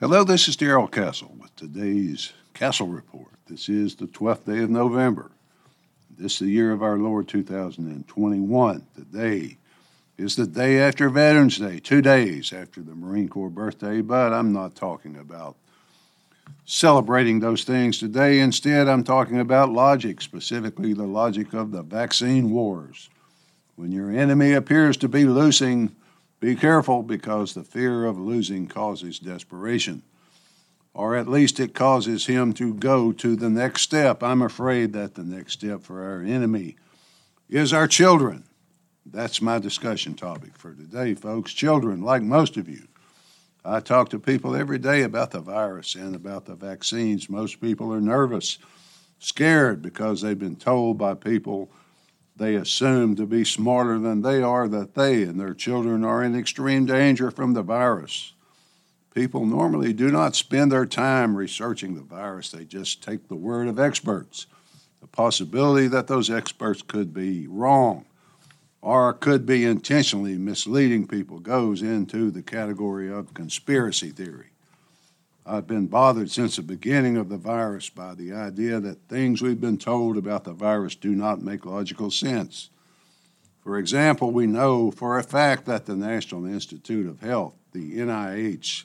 Hello, this is Darrell Castle with today's Castle Report. This is the 12th day of November. This is the year of our Lord 2021. Today is the day after Veterans Day, two days after the Marine Corps birthday, but I'm not talking about celebrating those things today. Instead, I'm talking about logic, specifically the logic of the vaccine wars. When your enemy appears to be losing, be careful because the fear of losing causes desperation. Or at least it causes him to go to the next step. I'm afraid that the next step for our enemy is our children. That's my discussion topic for today, folks. Children, like most of you. I talk to people every day about the virus and about the vaccines. Most people are nervous, scared because they've been told by people they assume to be smarter than they are that they and their children are in extreme danger from the virus. People normally do not spend their time researching the virus, they just take the word of experts. The possibility that those experts could be wrong or could be intentionally misleading people goes into the category of conspiracy theory. I've been bothered since the beginning of the virus by the idea that things we've been told about the virus do not make logical sense. For example, we know for a fact that the National Institute of Health, the NIH,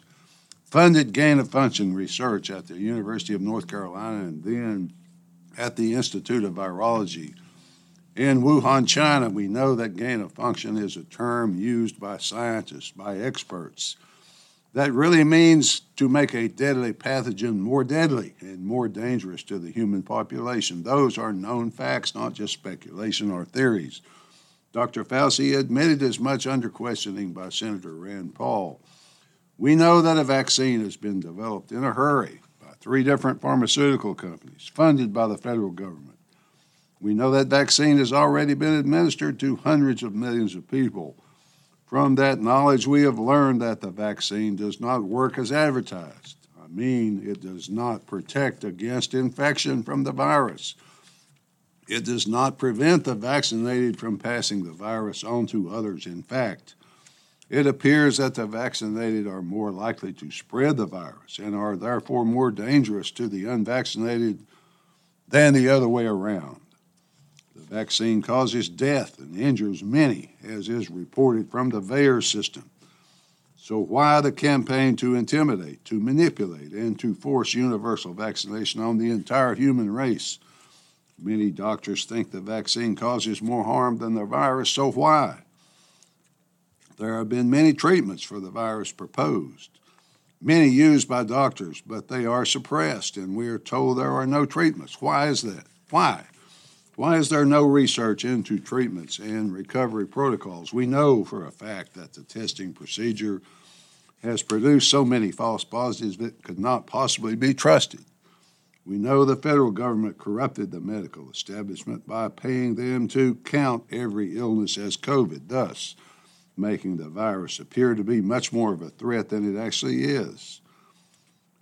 funded gain of function research at the University of North Carolina and then at the Institute of Virology in Wuhan, China. We know that gain of function is a term used by scientists, by experts that really means to make a deadly pathogen more deadly and more dangerous to the human population. Those are known facts, not just speculation or theories. Dr. Fauci admitted as much under questioning by Senator Rand Paul. We know that a vaccine has been developed in a hurry by three different pharmaceutical companies funded by the federal government. We know that vaccine has already been administered to hundreds of millions of people from that knowledge, we have learned that the vaccine does not work as advertised. I mean, it does not protect against infection from the virus. It does not prevent the vaccinated from passing the virus on to others. In fact, it appears that the vaccinated are more likely to spread the virus and are therefore more dangerous to the unvaccinated than the other way around. The vaccine causes death and injures many, as is reported from the VAERS system. So, why the campaign to intimidate, to manipulate, and to force universal vaccination on the entire human race? Many doctors think the vaccine causes more harm than the virus, so why? There have been many treatments for the virus proposed, many used by doctors, but they are suppressed, and we are told there are no treatments. Why is that? Why? Why is there no research into treatments and recovery protocols? We know for a fact that the testing procedure has produced so many false positives that could not possibly be trusted. We know the federal government corrupted the medical establishment by paying them to count every illness as COVID, thus making the virus appear to be much more of a threat than it actually is.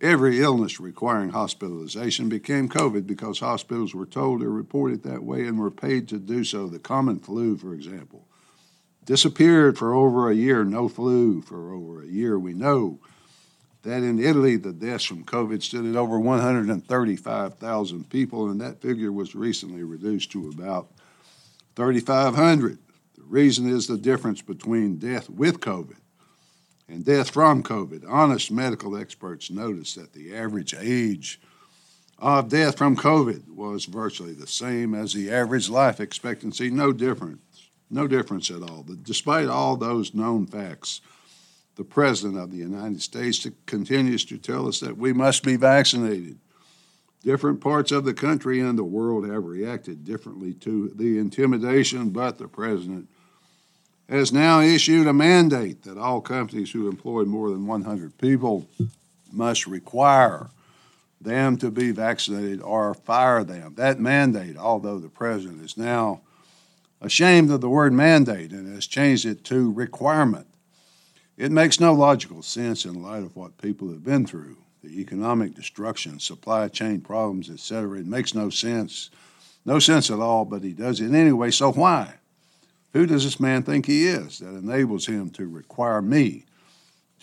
Every illness requiring hospitalization became COVID because hospitals were told to report it that way and were paid to do so. The common flu, for example, disappeared for over a year, no flu for over a year. We know that in Italy, the deaths from COVID stood at over 135,000 people, and that figure was recently reduced to about 3,500. The reason is the difference between death with COVID and death from COVID. Honest medical experts noticed that the average age of death from COVID was virtually the same as the average life expectancy, no difference, no difference at all. But despite all those known facts, the President of the United States continues to tell us that we must be vaccinated. Different parts of the country and the world have reacted differently to the intimidation, but the President has now issued a mandate that all companies who employ more than 100 people must require them to be vaccinated or fire them. That mandate, although the president is now ashamed of the word mandate and has changed it to requirement, it makes no logical sense in light of what people have been through the economic destruction, supply chain problems, etc. It makes no sense, no sense at all, but he does it anyway. So why? Who does this man think he is that enables him to require me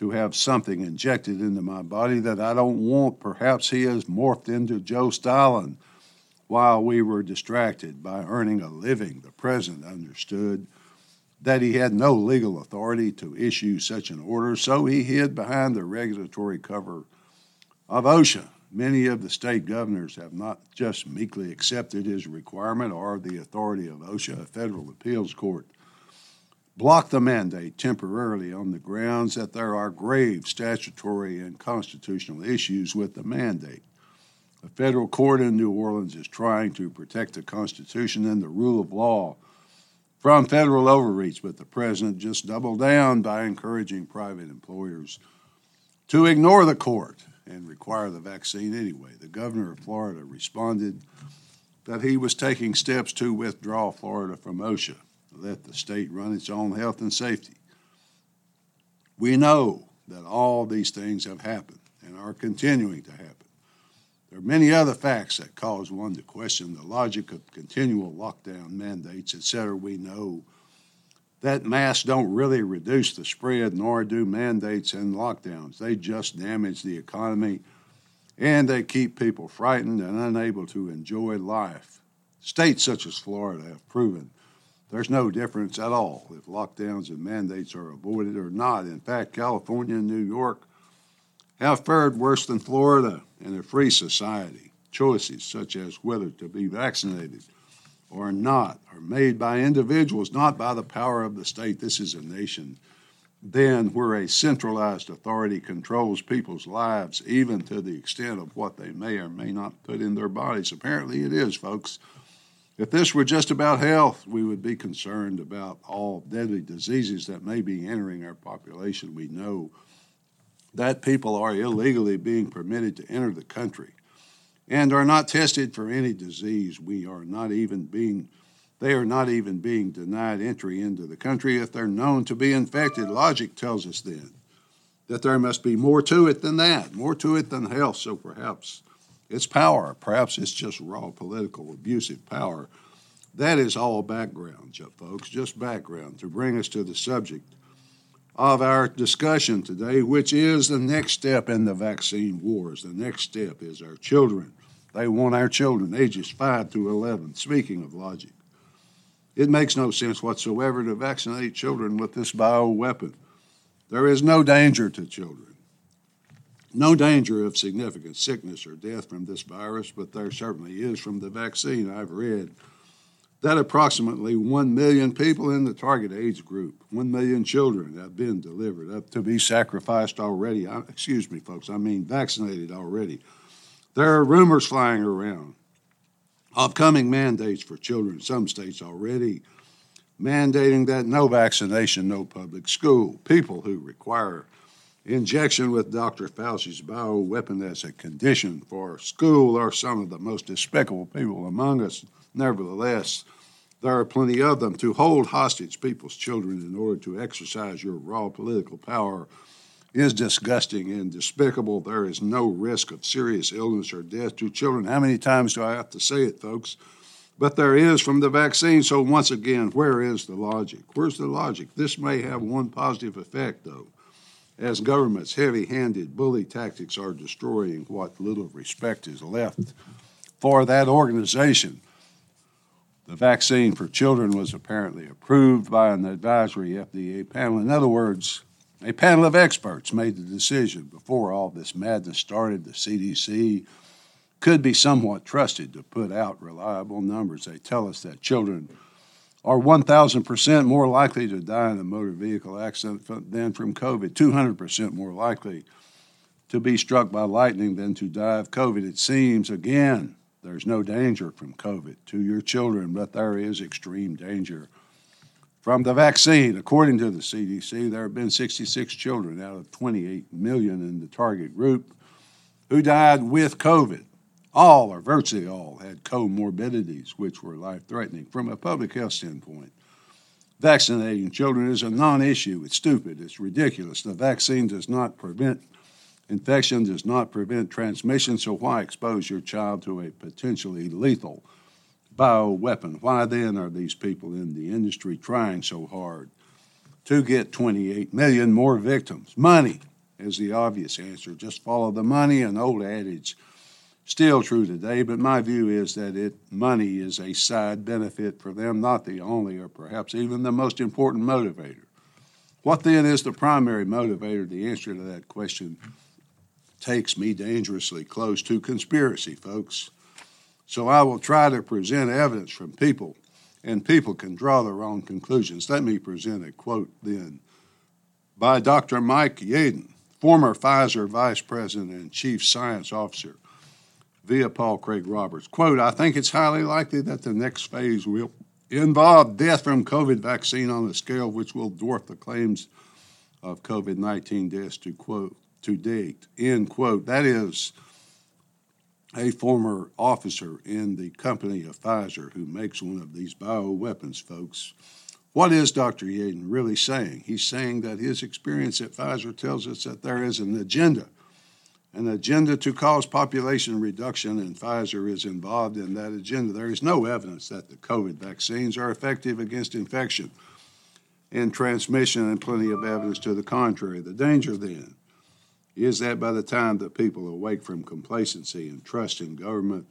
to have something injected into my body that I don't want. Perhaps he has morphed into Joe Stalin while we were distracted by earning a living. The president understood that he had no legal authority to issue such an order, so he hid behind the regulatory cover of OSHA. Many of the state governors have not just meekly accepted his requirement or the authority of OSHA, a federal appeals court block the mandate temporarily on the grounds that there are grave statutory and constitutional issues with the mandate. The federal court in New Orleans is trying to protect the Constitution and the rule of law from federal overreach, but the president just doubled down by encouraging private employers to ignore the court and require the vaccine anyway. The governor of Florida responded that he was taking steps to withdraw Florida from OSHA let the state run its own health and safety. We know that all these things have happened and are continuing to happen. There are many other facts that cause one to question the logic of continual lockdown mandates, etc. We know that masks don't really reduce the spread, nor do mandates and lockdowns. They just damage the economy and they keep people frightened and unable to enjoy life. States such as Florida have proven there's no difference at all if lockdowns and mandates are avoided or not. In fact, California and New York have fared worse than Florida in a free society. Choices such as whether to be vaccinated or not are made by individuals, not by the power of the state. This is a nation then where a centralized authority controls people's lives, even to the extent of what they may or may not put in their bodies. Apparently, it is, folks. If this were just about health, we would be concerned about all deadly diseases that may be entering our population. We know that people are illegally being permitted to enter the country and are not tested for any disease. We are not even being they are not even being denied entry into the country if they're known to be infected. Logic tells us then that there must be more to it than that, more to it than health. So perhaps it's power. Perhaps it's just raw political abusive power. That is all background, folks, just background to bring us to the subject of our discussion today, which is the next step in the vaccine wars. The next step is our children. They want our children, ages 5 to 11. Speaking of logic, it makes no sense whatsoever to vaccinate children with this bioweapon. There is no danger to children no danger of significant sickness or death from this virus, but there certainly is from the vaccine. I've read that approximately 1 million people in the target age group, 1 million children have been delivered up to be sacrificed already. I, excuse me, folks, I mean vaccinated already. There are rumors flying around of coming mandates for children in some states already mandating that no vaccination, no public school. People who require Injection with Dr. Fauci's bioweapon as a condition for school are some of the most despicable people among us. Nevertheless, there are plenty of them. To hold hostage people's children in order to exercise your raw political power is disgusting and despicable. There is no risk of serious illness or death to children. How many times do I have to say it, folks? But there is from the vaccine. So, once again, where is the logic? Where's the logic? This may have one positive effect, though as government's heavy handed bully tactics are destroying what little respect is left for that organization. The vaccine for children was apparently approved by an advisory FDA panel. In other words, a panel of experts made the decision before all this madness started. The CDC could be somewhat trusted to put out reliable numbers. They tell us that children are 1,000% more likely to die in a motor vehicle accident than from COVID, 200% more likely to be struck by lightning than to die of COVID. It seems, again, there's no danger from COVID to your children, but there is extreme danger from the vaccine. According to the CDC, there have been 66 children out of 28 million in the target group who died with COVID all or virtually all had comorbidities which were life threatening from a public health standpoint. Vaccinating children is a non issue. It's stupid. It's ridiculous. The vaccine does not prevent infection, does not prevent transmission, so why expose your child to a potentially lethal bioweapon? Why then are these people in the industry trying so hard to get 28 million more victims? Money. is the obvious answer. Just follow the money, an old adage still true today, but my view is that it money is a side benefit for them, not the only or perhaps even the most important motivator. What then is the primary motivator? The answer to that question takes me dangerously close to conspiracy, folks. So I will try to present evidence from people, and people can draw their own conclusions. Let me present a quote then by Dr. Mike Yeadon, former Pfizer Vice President and Chief Science Officer via Paul Craig Roberts. Quote, I think it's highly likely that the next phase will involve death from COVID vaccine on a scale which will dwarf the claims of COVID 19 deaths to quote to date. End quote. That is a former officer in the company of Pfizer who makes one of these bioweapons, folks. What is Dr. Yeadon really saying? He's saying that his experience at Pfizer tells us that there is an agenda an agenda to cause population reduction, and Pfizer is involved in that agenda. There is no evidence that the COVID vaccines are effective against infection and transmission, and plenty of evidence to the contrary. The danger then is that by the time that people awake from complacency and trust in government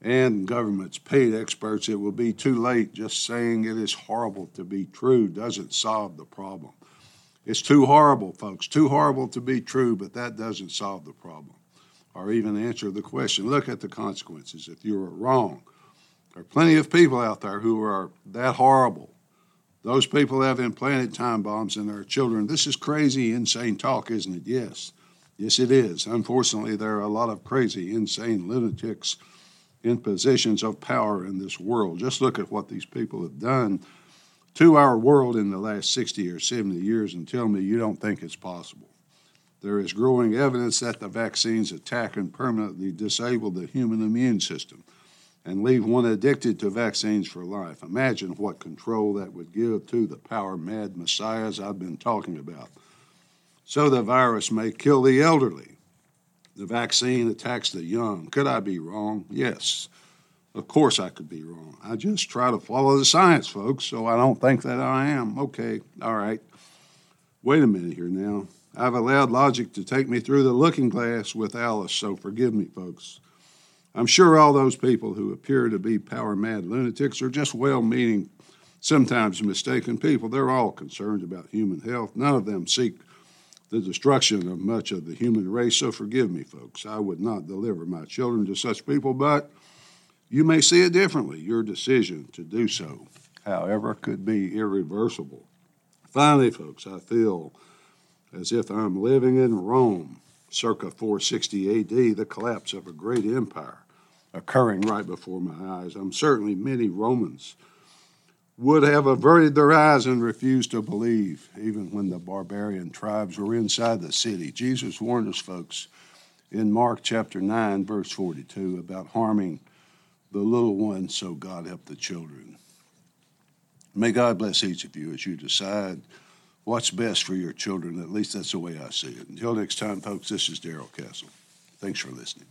and government's paid experts, it will be too late. Just saying it is horrible to be true doesn't solve the problem. It's too horrible, folks, too horrible to be true, but that doesn't solve the problem or even answer the question. Look at the consequences if you are wrong. There are plenty of people out there who are that horrible. Those people have implanted time bombs in their children. This is crazy, insane talk, isn't it? Yes. Yes, it is. Unfortunately, there are a lot of crazy, insane lunatics in positions of power in this world. Just look at what these people have done to our world in the last 60 or 70 years and tell me you don't think it's possible. There is growing evidence that the vaccines attack and permanently disable the human immune system and leave one addicted to vaccines for life. Imagine what control that would give to the power mad messiahs I've been talking about. So the virus may kill the elderly. The vaccine attacks the young. Could I be wrong? Yes. Of course, I could be wrong. I just try to follow the science, folks, so I don't think that I am. Okay, all right. Wait a minute here now. I've allowed logic to take me through the looking glass with Alice, so forgive me, folks. I'm sure all those people who appear to be power mad lunatics are just well meaning, sometimes mistaken people. They're all concerned about human health. None of them seek the destruction of much of the human race, so forgive me, folks. I would not deliver my children to such people, but you may see it differently. Your decision to do so, however, could be irreversible. Finally, folks, I feel as if I'm living in Rome, circa 460 AD, the collapse of a great empire occurring right before my eyes. I'm certainly many Romans would have averted their eyes and refused to believe, even when the barbarian tribes were inside the city. Jesus warned us, folks, in Mark chapter 9, verse 42, about harming the little ones, so God help the children. May God bless each of you as you decide what's best for your children. At least that's the way I see it. Until next time, folks, this is Darrell Castle. Thanks for listening.